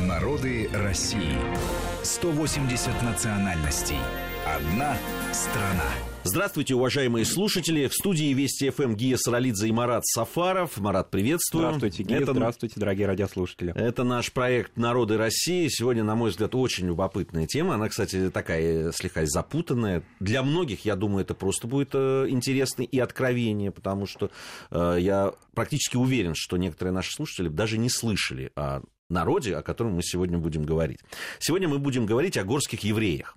Народы России. 180 национальностей. Одна страна. Здравствуйте, уважаемые слушатели. В студии Вести ФМ Гия Саралидзе и Марат Сафаров. Марат, приветствую. Здравствуйте, Гия. Это... Здравствуйте, дорогие радиослушатели. Это наш проект «Народы России». Сегодня, на мой взгляд, очень любопытная тема. Она, кстати, такая слегка запутанная. Для многих, я думаю, это просто будет э, интересно и откровение, потому что э, я практически уверен, что некоторые наши слушатели даже не слышали о народе, о котором мы сегодня будем говорить. Сегодня мы будем говорить о горских евреях.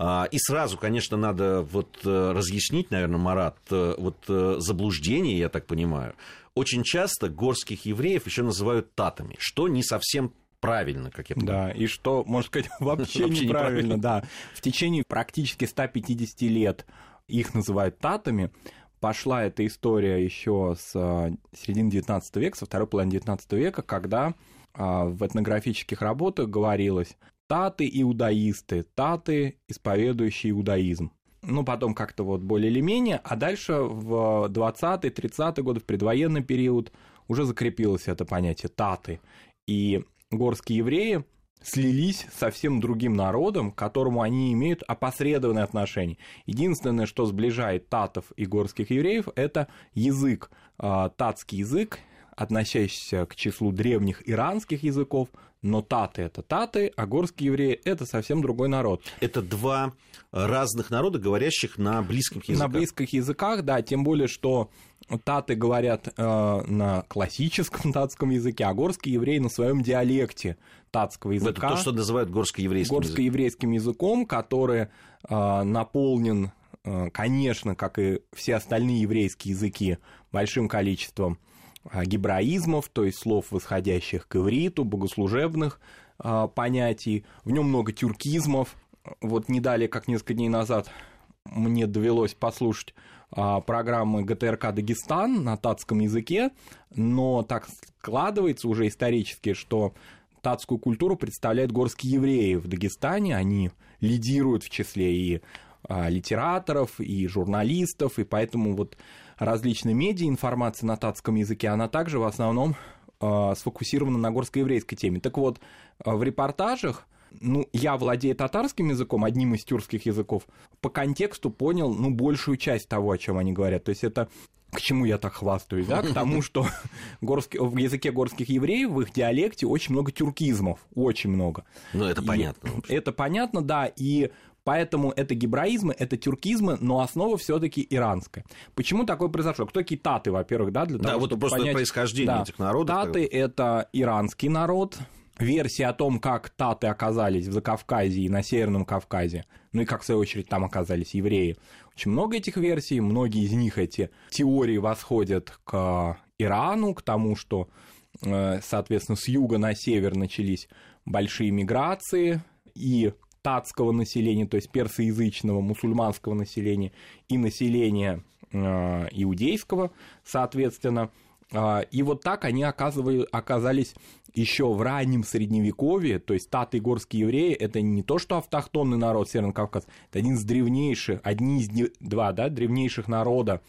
А, и сразу, конечно, надо вот э, разъяснить, наверное, Марат, э, вот э, заблуждение, я так понимаю. Очень часто горских евреев еще называют татами, что не совсем правильно, как я понимаю. Да, и что, можно сказать, вообще, вообще неправильно, неправильно, да. В течение практически 150 лет их называют татами. Пошла эта история еще с середины 19 века, со второй половины 19 века, когда в этнографических работах говорилось таты-иудаисты, таты, исповедующие иудаизм. Ну, потом как-то вот более или менее, а дальше в 20-е, 30-е годы, в предвоенный период, уже закрепилось это понятие таты. И горские евреи слились совсем другим народом, к которому они имеют опосредованное отношение. Единственное, что сближает татов и горских евреев, это язык, а, татский язык, относящийся к числу древних иранских языков, но таты это таты, а горские евреи это совсем другой народ. Это два разных народа, говорящих на близких языках. На близких языках, да, тем более, что таты говорят э, на классическом татском языке, а горские евреи на своем диалекте татского языка. Это то, что называют горско-еврейским горско-еврейским языком, который э, наполнен, э, конечно, как и все остальные еврейские языки, большим количеством гебраизмов, то есть слов, восходящих к ивриту, богослужебных а, понятий. В нем много тюркизмов. Вот не далее, как несколько дней назад, мне довелось послушать а, программы ГТРК Дагестан на татском языке, но так складывается уже исторически, что татскую культуру представляют горские евреи в Дагестане, они лидируют в числе и литераторов, и журналистов, и поэтому вот различные медиа, информация на татском языке, она также в основном э, сфокусирована на горско-еврейской теме. Так вот, э, в репортажах ну, я владею татарским языком, одним из тюркских языков, по контексту понял, ну, большую часть того, о чем они говорят. То есть это к чему я так хвастаюсь, да? К тому, что горский, в языке горских евреев, в их диалекте очень много тюркизмов, очень много. Ну, это понятно. Это понятно, да, и Поэтому это гебраизмы, это тюркизмы, но основа все-таки иранская. Почему такое произошло? Кто такие таты, во-первых, да, для того, да, вот чтобы просто понять... происхождение да, этих народов. Таты – это иранский народ, версии о том, как таты оказались в Закавказье и на Северном Кавказе, ну и как, в свою очередь, там оказались евреи. Очень много этих версий, многие из них, эти теории, восходят к Ирану, к тому, что, э, соответственно, с юга на север начались большие миграции, и татского населения, то есть персоязычного мусульманского населения и населения э, иудейского, соответственно. Э, и вот так они оказались еще в раннем средневековье, то есть таты горские евреи, это не то, что автохтонный народ Северный Кавказ, это один из древнейших, одни из два, да, древнейших народа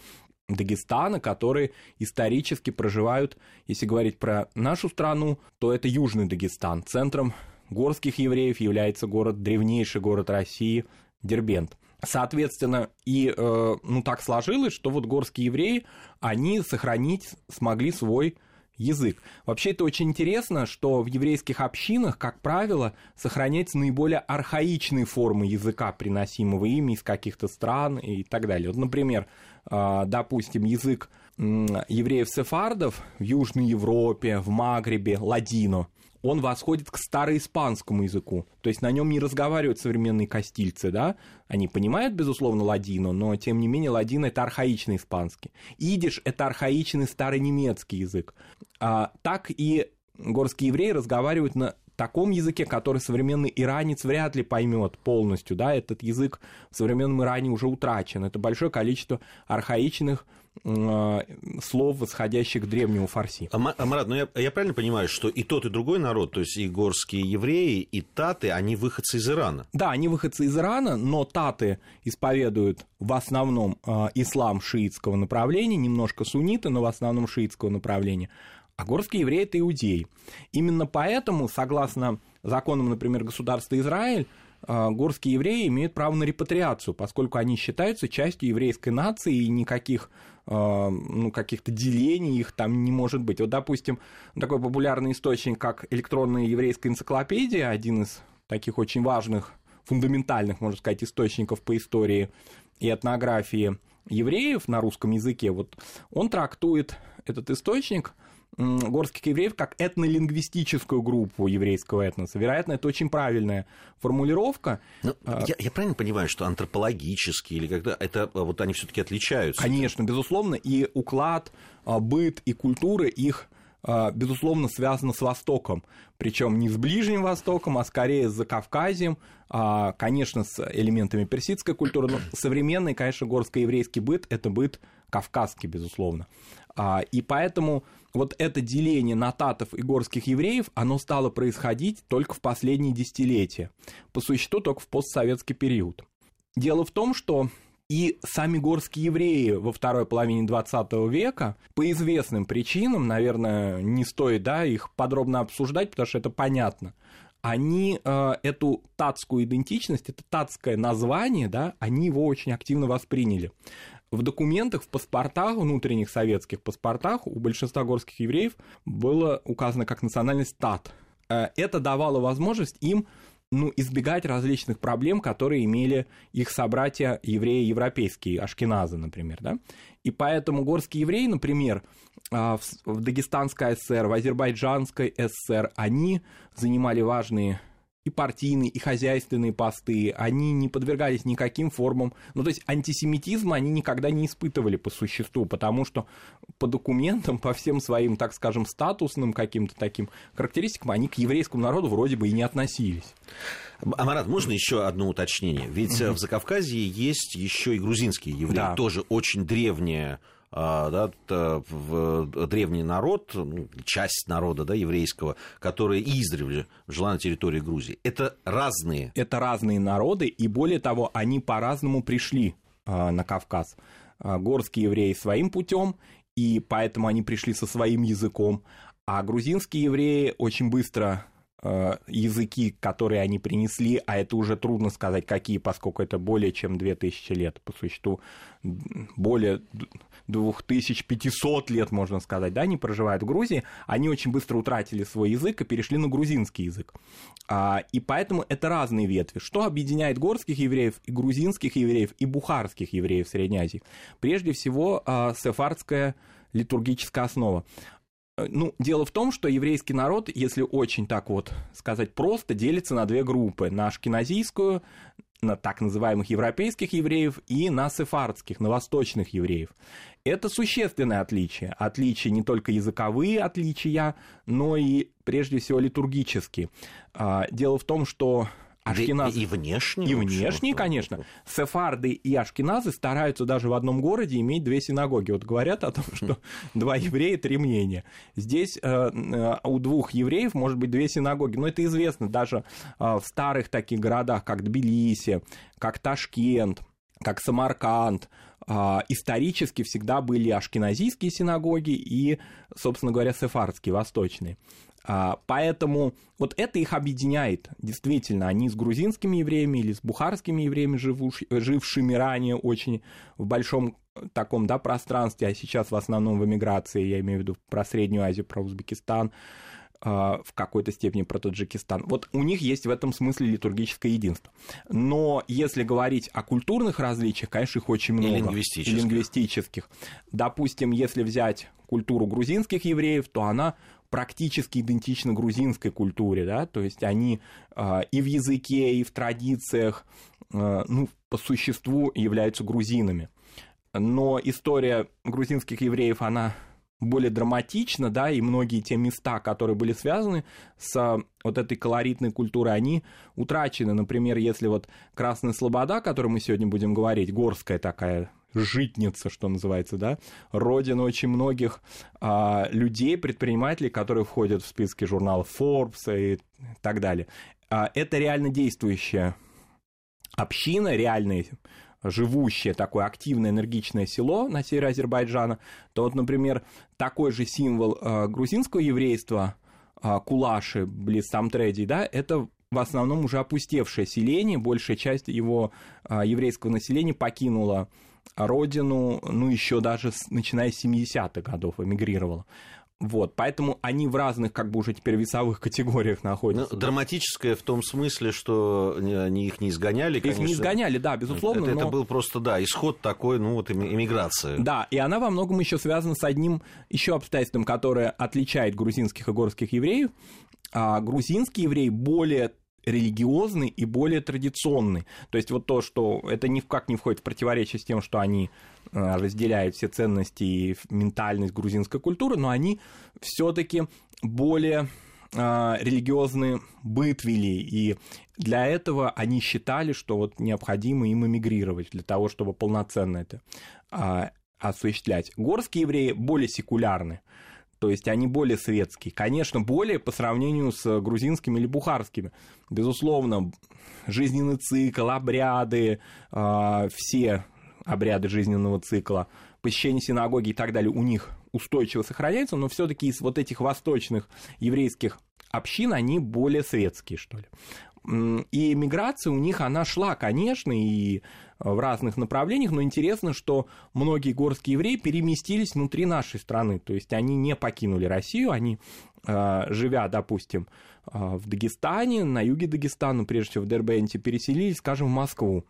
Дагестана, которые исторически проживают, если говорить про нашу страну, то это Южный Дагестан, центром горских евреев является город, древнейший город России, Дербент. Соответственно, и э, ну, так сложилось, что вот горские евреи, они сохранить смогли свой язык. Вообще это очень интересно, что в еврейских общинах, как правило, сохраняются наиболее архаичные формы языка, приносимого ими из каких-то стран и так далее. Вот, например, э, допустим, язык евреев-сефардов в Южной Европе, в Магребе, ладино – он восходит к староиспанскому языку. То есть на нем не разговаривают современные кастильцы, да? Они понимают, безусловно, ладину, но тем не менее ладин это архаичный испанский. Идиш это архаичный старонемецкий язык. А, так и горские евреи разговаривают на таком языке, который современный иранец вряд ли поймет полностью, да, этот язык в современном Иране уже утрачен. Это большое количество архаичных слов, восходящих к древнему фарси. А, а, Марат, ну я, я правильно понимаю, что и тот, и другой народ, то есть и горские евреи, и таты, они выходцы из Ирана? Да, они выходцы из Ирана, но таты исповедуют в основном э, ислам шиитского направления, немножко сунниты, но в основном шиитского направления. А горские евреи – это иудеи. Именно поэтому, согласно законам, например, государства Израиль, а, горские евреи имеют право на репатриацию, поскольку они считаются частью еврейской нации, и никаких а, ну, каких-то делений их там не может быть. Вот, допустим, такой популярный источник, как электронная еврейская энциклопедия, один из таких очень важных, фундаментальных, можно сказать, источников по истории и этнографии евреев на русском языке, вот он трактует этот источник – горских евреев как этнолингвистическую группу еврейского этноса. Вероятно, это очень правильная формулировка. Но ну, а, я, я правильно понимаю, что антропологически или когда это вот они все-таки отличаются? Конечно, безусловно, и уклад, а, быт и культура их а, безусловно, связано с Востоком. Причем не с Ближним Востоком, а скорее с Закавказьем, конечно, с элементами персидской культуры. Но современный, конечно, горско-еврейский быт – это быт кавказский, безусловно. И поэтому вот это деление нататов и горских евреев, оно стало происходить только в последние десятилетия. По существу только в постсоветский период. Дело в том, что и сами горские евреи во второй половине 20 века по известным причинам, наверное, не стоит да, их подробно обсуждать, потому что это понятно, они э, эту татскую идентичность, это татское название, да, они его очень активно восприняли в документах, в паспортах, внутренних советских паспортах у большинства горских евреев было указано как национальность тат. Э, это давало возможность им ну, избегать различных проблем, которые имели их собратья евреи европейские, ашкеназы, например. Да? И поэтому горские евреи, например, э, в Дагестанской ССР, в Азербайджанской ССР, они занимали важные и партийные, и хозяйственные посты, они не подвергались никаким формам, ну, то есть антисемитизма они никогда не испытывали по существу, потому что по документам, по всем своим, так скажем, статусным каким-то таким характеристикам, они к еврейскому народу вроде бы и не относились. Амарат, можно еще одно уточнение? Ведь угу. в Закавказье есть еще и грузинские евреи, да. тоже очень древние а, да, в древний народ, ну, часть народа да, еврейского, которая издревле жила на территории Грузии. Это разные. Это разные народы, и более того, они по-разному пришли а, на Кавказ. А, горские евреи своим путем, и поэтому они пришли со своим языком, а грузинские евреи очень быстро языки, которые они принесли, а это уже трудно сказать, какие, поскольку это более чем 2000 лет, по существу, более 2500 лет, можно сказать, да, они проживают в Грузии, они очень быстро утратили свой язык и перешли на грузинский язык. А, и поэтому это разные ветви. Что объединяет горских евреев и грузинских евреев и бухарских евреев в Средней Азии? Прежде всего, а, сефардская литургическая основа. Э, ну, дело в том, что еврейский народ, если очень так вот сказать просто, делится на две группы. На ашкеназийскую, на так называемых европейских евреев и на сефардских, на восточных евреев. Это существенное отличие. Отличия не только языковые отличия, но и прежде всего литургические. А, дело в том, что Ашкеназ... И, и внешне. И внешне, конечно. Сефарды и ашкеназы стараются даже в одном городе иметь две синагоги. Вот говорят о том, что два еврея, три мнения. Здесь э, э, у двух евреев может быть две синагоги. Но это известно даже э, в старых таких городах, как Тбилиси, как Ташкент, как Самарканд, исторически всегда были ашкеназийские синагоги и, собственно говоря, сефардские, восточные. А, поэтому вот это их объединяет. Действительно, они с грузинскими евреями или с бухарскими евреями, жившими ранее очень в большом таком да, пространстве, а сейчас в основном в эмиграции, я имею в виду про Среднюю Азию, про Узбекистан, в какой-то степени про Таджикистан. Вот у них есть в этом смысле литургическое единство. Но если говорить о культурных различиях, конечно, их очень много. И лингвистических. И лингвистических. Допустим, если взять культуру грузинских евреев, то она практически идентичны грузинской культуре, да, то есть они э, и в языке, и в традициях, э, ну, по существу являются грузинами. Но история грузинских евреев, она более драматична, да, и многие те места, которые были связаны с вот этой колоритной культурой, они утрачены. Например, если вот Красная Слобода, о которой мы сегодня будем говорить, горская такая житница, что называется, да, родина очень многих а, людей, предпринимателей, которые входят в списки журнала Forbes и так далее. А, это реально действующая община, реальные живущее такое активное, энергичное село на севере Азербайджана, то вот, например, такой же символ э, грузинского еврейства, э, Кулаши, близ Самтреди, да, это в основном уже опустевшее селение, большая часть его э, еврейского населения покинула родину, ну, еще даже начиная с 70-х годов эмигрировала. Вот, поэтому они в разных, как бы уже теперь весовых категориях находятся. Ну, драматическое в том смысле, что они их не изгоняли, конечно. Их не изгоняли, да, безусловно. Это, но... это был просто, да, исход такой, ну, вот иммиграции. Да, и она во многом еще связана с одним еще обстоятельством, которое отличает грузинских и горских евреев. А грузинский еврей более религиозный и более традиционный. То есть вот то, что это никак не входит в противоречие с тем, что они э, разделяют все ценности и ментальность грузинской культуры, но они все-таки более э, религиозный быт вели, и для этого они считали, что вот необходимо им эмигрировать, для того, чтобы полноценно это а, осуществлять. Горские евреи более секулярны, то есть они более светские. Конечно, более по сравнению с грузинскими или бухарскими. Безусловно, жизненный цикл, обряды, э, все обряды жизненного цикла, посещение синагоги и так далее у них устойчиво сохраняются, но все-таки из вот этих восточных еврейских общин они более светские, что ли. И миграция у них, она шла, конечно, и в разных направлениях, но интересно, что многие горские евреи переместились внутри нашей страны, то есть они не покинули Россию, они, а, живя, допустим, а, в Дагестане, на юге Дагестана, прежде всего в Дербенте, переселились, скажем, в Москву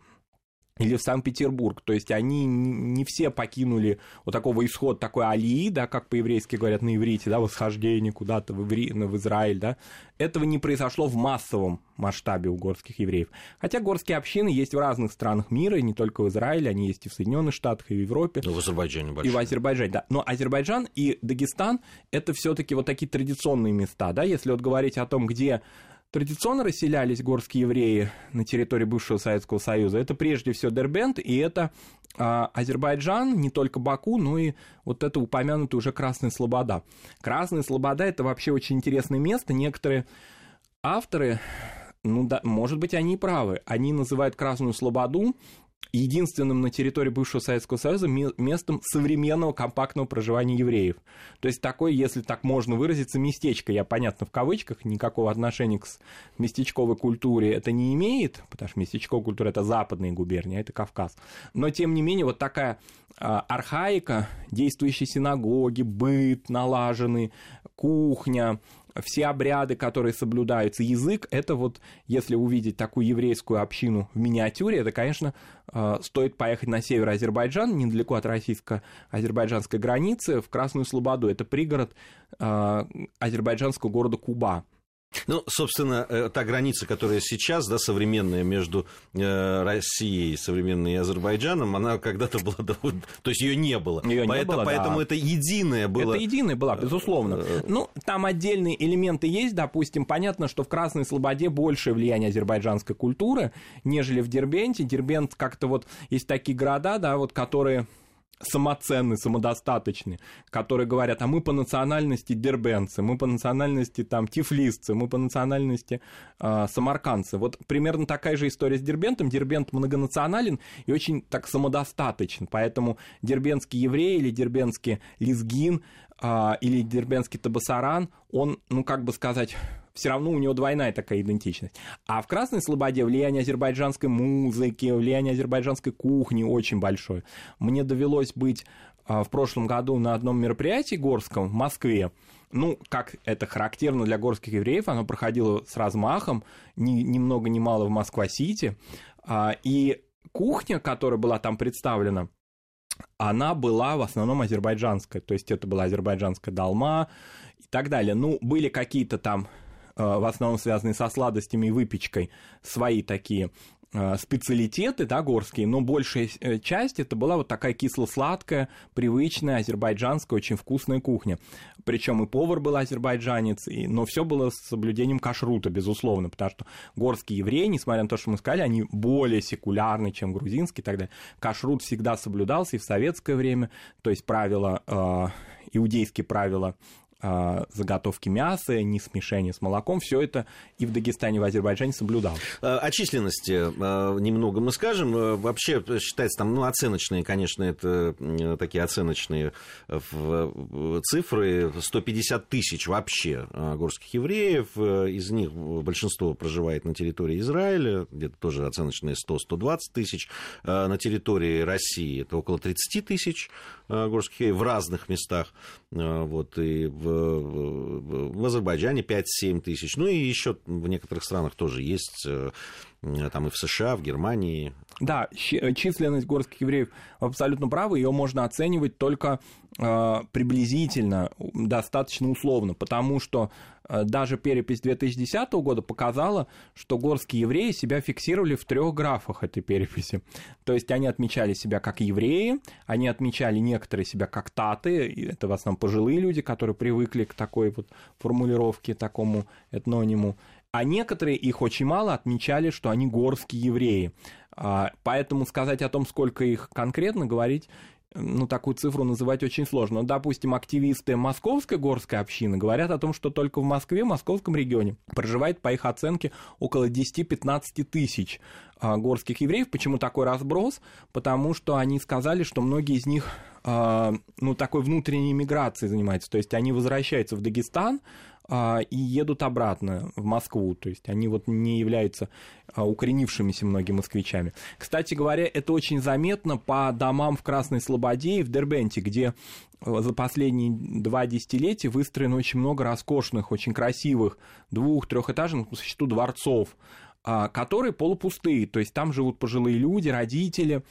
или в Санкт-Петербург. То есть они не все покинули вот такого исход такой алии, да, как по-еврейски говорят на иврите, да, восхождение куда-то в, Иври, в Израиль, да. Этого не произошло в массовом масштабе у горских евреев. Хотя горские общины есть в разных странах мира, и не только в Израиле, они есть и в Соединенных Штатах, и в Европе. Ну, в Азербайджане большие. И в Азербайджане, да. Но Азербайджан и Дагестан – это все таки вот такие традиционные места, да, если вот говорить о том, где традиционно расселялись горские евреи на территории бывшего Советского Союза, это прежде всего Дербент, и это а, Азербайджан, не только Баку, но и вот это упомянутая уже Красная Слобода. Красная Слобода – это вообще очень интересное место. Некоторые авторы, ну да, может быть, они правы, они называют Красную Слободу единственным на территории бывшего Советского Союза местом современного компактного проживания евреев. То есть такое, если так можно выразиться, местечко, я понятно в кавычках, никакого отношения к местечковой культуре это не имеет, потому что местечковая культура это западные губернии, а это Кавказ. Но тем не менее вот такая а, архаика, действующие синагоги, быт налаженный, кухня, все обряды, которые соблюдаются, язык, это вот, если увидеть такую еврейскую общину в миниатюре, это, конечно, э, стоит поехать на север Азербайджана, недалеко от российско-азербайджанской границы, в Красную Слободу. Это пригород э, азербайджанского города Куба. Ну, собственно, э, та граница, которая сейчас, да, современная между э, Россией, современной и Азербайджаном, она когда-то была, то есть ее не было. Ее поэтому, не было, поэтому да. это единое было. Это единое была, безусловно. Э, ну, там отдельные элементы есть, допустим, понятно, что в Красной Слободе больше влияние азербайджанской культуры, нежели в Дербенте. Дербент как-то вот есть такие города, да, вот которые самоценны, самодостаточны, которые говорят, а мы по национальности дербенцы, мы по национальности там тифлисцы, мы по национальности э, самаркандцы. Вот примерно такая же история с Дербентом. Дербент многонационален и очень так самодостаточен, поэтому дербенский еврей или дербенский лезгин э, или дербенский табасаран, он, ну как бы сказать, все равно у него двойная такая идентичность. А в Красной Слободе влияние азербайджанской музыки, влияние азербайджанской кухни очень большое. Мне довелось быть а, в прошлом году на одном мероприятии горском в Москве. Ну, как это характерно для горских евреев, оно проходило с размахом, ни, ни много ни мало в Москва-Сити. А, и кухня, которая была там представлена, она была в основном азербайджанская, то есть это была азербайджанская долма и так далее. Ну, были какие-то там в основном связанные со сладостями и выпечкой, свои такие э, специалитеты, да, горские, но большая э, часть это была вот такая кисло-сладкая, привычная азербайджанская, очень вкусная кухня. Причем и повар был азербайджанец, и, но все было с соблюдением кашрута, безусловно, потому что горские евреи, несмотря на то, что мы сказали, они более секулярны, чем грузинские и так далее. Кашрут всегда соблюдался и в советское время, то есть правила, э, иудейские правила заготовки мяса, ни смешения с молоком. Все это и в Дагестане, и в Азербайджане соблюдал. А, о численности а, немного мы скажем. Вообще считается там, ну, оценочные, конечно, это такие оценочные цифры. 150 тысяч вообще горских евреев. Из них большинство проживает на территории Израиля, где-то тоже оценочные 100-120 тысяч. На территории России это около 30 тысяч горских евреев в разных местах. Вот, и в в Азербайджане 5-7 тысяч. Ну и еще в некоторых странах тоже есть, э, там и в США, в Германии. Да, численность горских евреев абсолютно правы, ее можно оценивать только э, приблизительно, достаточно условно, потому что э, даже перепись 2010 года показала, что горские евреи себя фиксировали в трех графах этой переписи. То есть они отмечали себя как евреи, они отмечали некоторые себя как таты, это в основном пожилые люди, которые привыкли к такой вот формулировке, такому этнониму, а некоторые, их очень мало, отмечали, что они горские евреи. А, поэтому сказать о том, сколько их конкретно говорить, ну, такую цифру называть очень сложно. Допустим, активисты Московской горской общины говорят о том, что только в Москве, в московском регионе, проживает, по их оценке, около 10-15 тысяч а, горских евреев. Почему такой разброс? Потому что они сказали, что многие из них а, ну, такой внутренней миграцией занимаются. То есть они возвращаются в Дагестан, и едут обратно в Москву. То есть они вот не являются а, укоренившимися многими москвичами. Кстати говоря, это очень заметно по домам в Красной Слободе и в Дербенте, где а, за последние два десятилетия выстроено очень много роскошных, очень красивых двух-трехэтажных по существу дворцов, которые полупустые, то есть там живут пожилые люди, родители, а,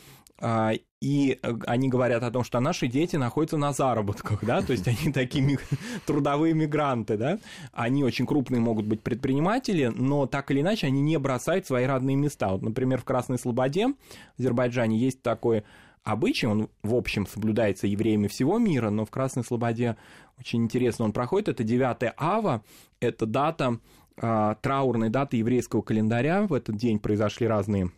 и э, они говорят о том, что наши дети находятся на заработках, да, то есть они такие трудовые мигранты, да, они очень крупные могут быть предприниматели, но так или иначе они не бросают свои родные места. Вот, например, в Красной Слободе в Азербайджане есть такой обычай, он, в общем, соблюдается евреями всего мира, но в Красной Слободе очень интересно он проходит, это 9 ава, это дата, а, траурная дата еврейского календаря, в этот день произошли разные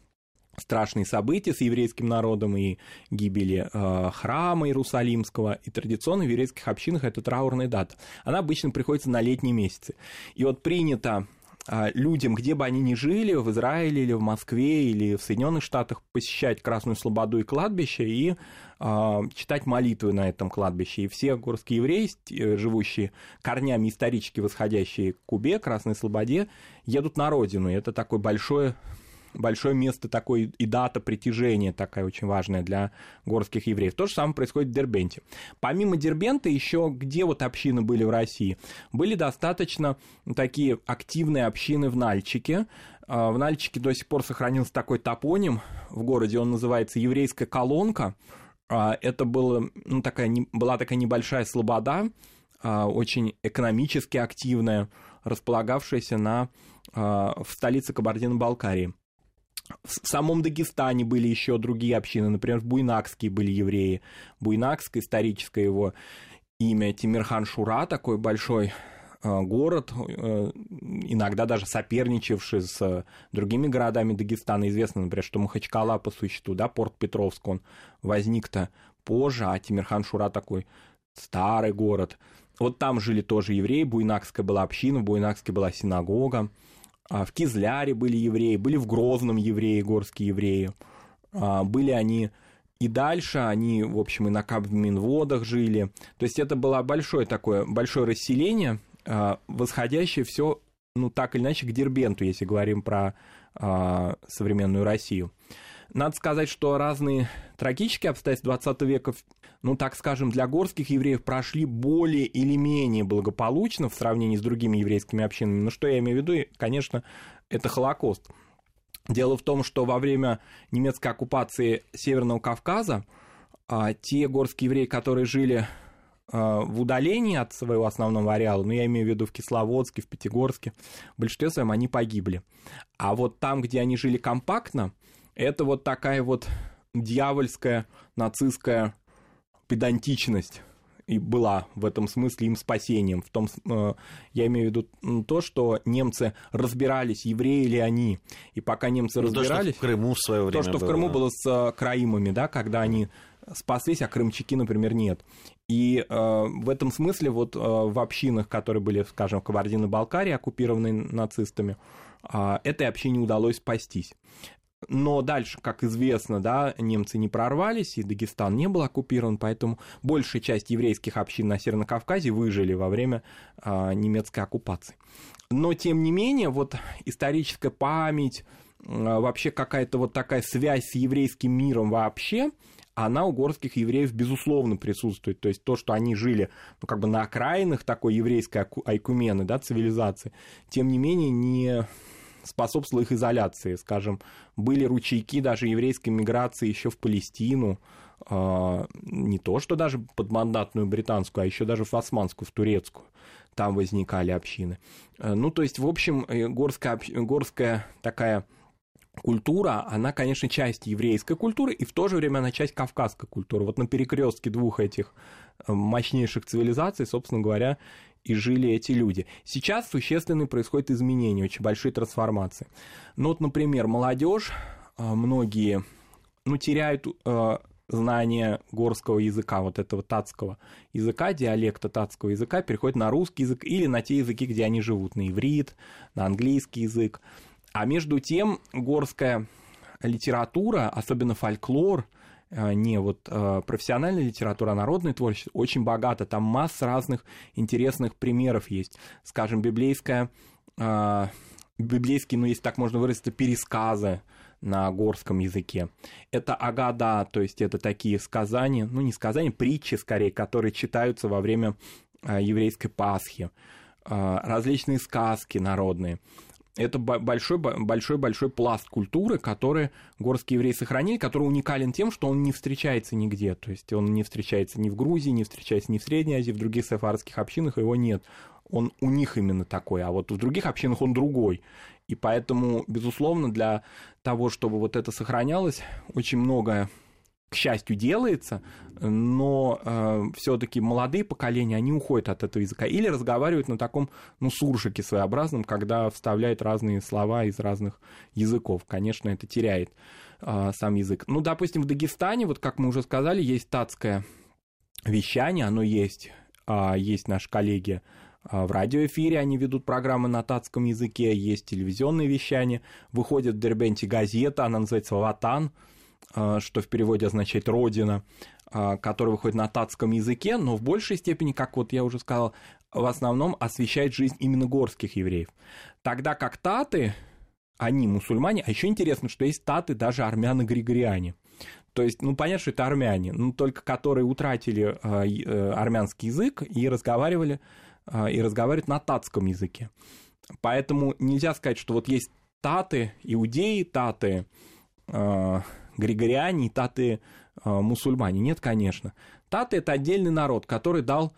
страшные события с еврейским народом и гибели э, храма Иерусалимского, и традиционно в еврейских общинах это траурная дата. Она обычно приходится на летние месяцы. И вот принято э, людям, где бы они ни жили, в Израиле или в Москве или в Соединенных Штатах, посещать Красную Слободу и кладбище и э, читать молитвы на этом кладбище. И все горские евреи, э, живущие корнями исторически восходящие к Кубе, Красной Слободе, едут на родину. И это такое большое большое место такой и дата притяжения такая очень важная для горских евреев. То же самое происходит в Дербенте. Помимо Дербента еще где вот общины были в России? Были достаточно такие активные общины в Нальчике. А, в Нальчике до сих пор сохранился такой топоним в городе, он называется «Еврейская колонка». А, это было, ну, такая, была такая небольшая слобода, а, очень экономически активная, располагавшаяся на, в столице Кабардино-Балкарии. В самом Дагестане были еще другие общины, например, в Буйнакске были евреи. Буйнакск, историческое его имя, Тимирхан Шура, такой большой э, город, э, иногда даже соперничавший с другими городами Дагестана. Известно, например, что Махачкала по существу, да, порт Петровск, он возник-то позже, а Тимирхан Шура такой старый город. Вот там жили тоже евреи, Буйнакская была община, в Буйнакске была синагога. А, в Кизляре были евреи, были в Грозном евреи, горские евреи. А, были они и дальше, они, в общем, и на Кабминводах жили. То есть это было большое такое, большое расселение, а, восходящее все, ну, так или иначе, к Дербенту, если говорим про современную Россию. Надо сказать, что разные трагические обстоятельства 20 века, ну, так скажем, для горских евреев прошли более или менее благополучно в сравнении с другими еврейскими общинами. Но что я имею в виду? Конечно, это Холокост. Дело в том, что во время немецкой оккупации Северного Кавказа а, те горские евреи, которые жили а, в удалении от своего основного ареала, ну, я имею в виду в Кисловодске, в Пятигорске, в большинстве своем они погибли. А вот там, где они жили компактно, это вот такая вот дьявольская нацистская педантичность и была в этом смысле им спасением. В том, э, я имею в виду то, что немцы разбирались, евреи ли они. И пока немцы ну, разбирались... То, что в Крыму в свое время То, что было. в Крыму было с э, краимами, да, когда они спаслись, а крымчаки, например, нет. И э, в этом смысле вот э, в общинах, которые были, скажем, в Кабардино-Балкарии, оккупированные нацистами, э, этой общине удалось спастись. Но дальше, как известно, да, немцы не прорвались, и Дагестан не был оккупирован, поэтому большая часть еврейских общин на Северном Кавказе выжили во время э, немецкой оккупации. Но, тем не менее, вот историческая память, э, вообще какая-то вот такая связь с еврейским миром вообще, она у горских евреев, безусловно, присутствует. То есть то, что они жили ну, как бы на окраинах такой еврейской айкумены, да, цивилизации, тем не менее не способствовало их изоляции. Скажем, были ручейки даже еврейской миграции еще в Палестину, а, не то, что даже под мандатную британскую, а еще даже в османскую, в турецкую. Там возникали общины. Э, ну, то есть, в общем, э, горская, горская такая культура, она, конечно, часть еврейской культуры, и в то же время она часть кавказской культуры. Вот на перекрестке двух этих э, мощнейших цивилизаций, собственно говоря, и жили эти люди. Сейчас существенные происходят изменения, очень большие трансформации. Ну вот, например, молодежь, э, многие, ну, теряют э, знание горского языка, вот этого татского языка, диалекта татского языка, переходят на русский язык или на те языки, где они живут, на иврит, на английский язык. А между тем горская литература, особенно фольклор, не вот э, профессиональная литература, а народное творчество, очень богата. Там масса разных интересных примеров есть. Скажем, библейская, э, библейские, ну, если так можно выразиться, пересказы на горском языке. Это агада, то есть это такие сказания, ну, не сказания, притчи, скорее, которые читаются во время еврейской Пасхи. Различные сказки народные это большой, большой, большой пласт культуры, который горские евреи сохранили, который уникален тем, что он не встречается нигде. То есть он не встречается ни в Грузии, не встречается ни в Средней Азии, в других сефардских общинах его нет. Он у них именно такой, а вот в других общинах он другой. И поэтому, безусловно, для того, чтобы вот это сохранялось, очень многое к счастью, делается, но э, все-таки молодые поколения, они уходят от этого языка или разговаривают на таком, ну, суржике своеобразном, когда вставляют разные слова из разных языков. Конечно, это теряет э, сам язык. Ну, допустим, в Дагестане, вот как мы уже сказали, есть татское вещание, оно есть, э, есть наши коллеги в радиоэфире они ведут программы на татском языке, есть телевизионное вещание, выходит в Дербенте газета, она называется «Ватан», а, что в переводе означает «родина», а, который выходит на татском языке, но в большей степени, как вот я уже сказал, в основном освещает жизнь именно горских евреев. Тогда как таты, они мусульмане, а еще интересно, что есть таты даже армяно-григориане. То есть, ну, понятно, что это армяне, но только которые утратили а, э, армянский язык и разговаривали, и разговаривают на татском языке. Поэтому нельзя сказать, что вот есть таты, иудеи, таты, григориане и таты э, мусульмане. Нет, конечно. Таты – это отдельный народ, который дал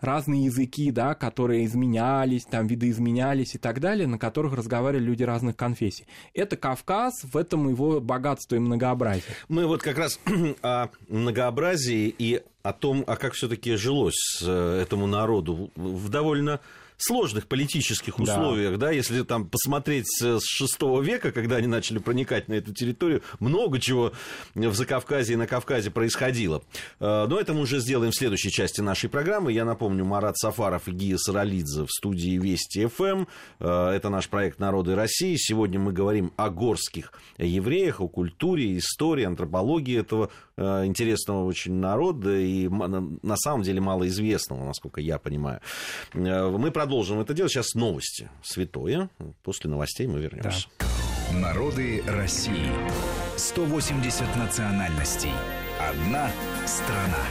разные языки, да, которые изменялись, там видоизменялись и так далее, на которых разговаривали люди разных конфессий. Это Кавказ, в этом его богатство и многообразие. Мы вот как раз о многообразии и о том, а как все-таки жилось э, этому народу в довольно сложных политических условиях, да. да, если там посмотреть с шестого века, когда они начали проникать на эту территорию, много чего в Закавказье и на Кавказе происходило. Э, но это мы уже сделаем в следующей части нашей программы. Я напомню, Марат Сафаров и Гия Саралидзе в студии Вести ФМ. Эм. Э, это наш проект «Народы России». Сегодня мы говорим о горских евреях, о культуре, истории, антропологии этого интересного очень народа и на самом деле малоизвестного, насколько я понимаю. Мы продолжим это делать. Сейчас новости. Святое. После новостей мы вернемся. Да. Народы России. 180 национальностей. Одна страна.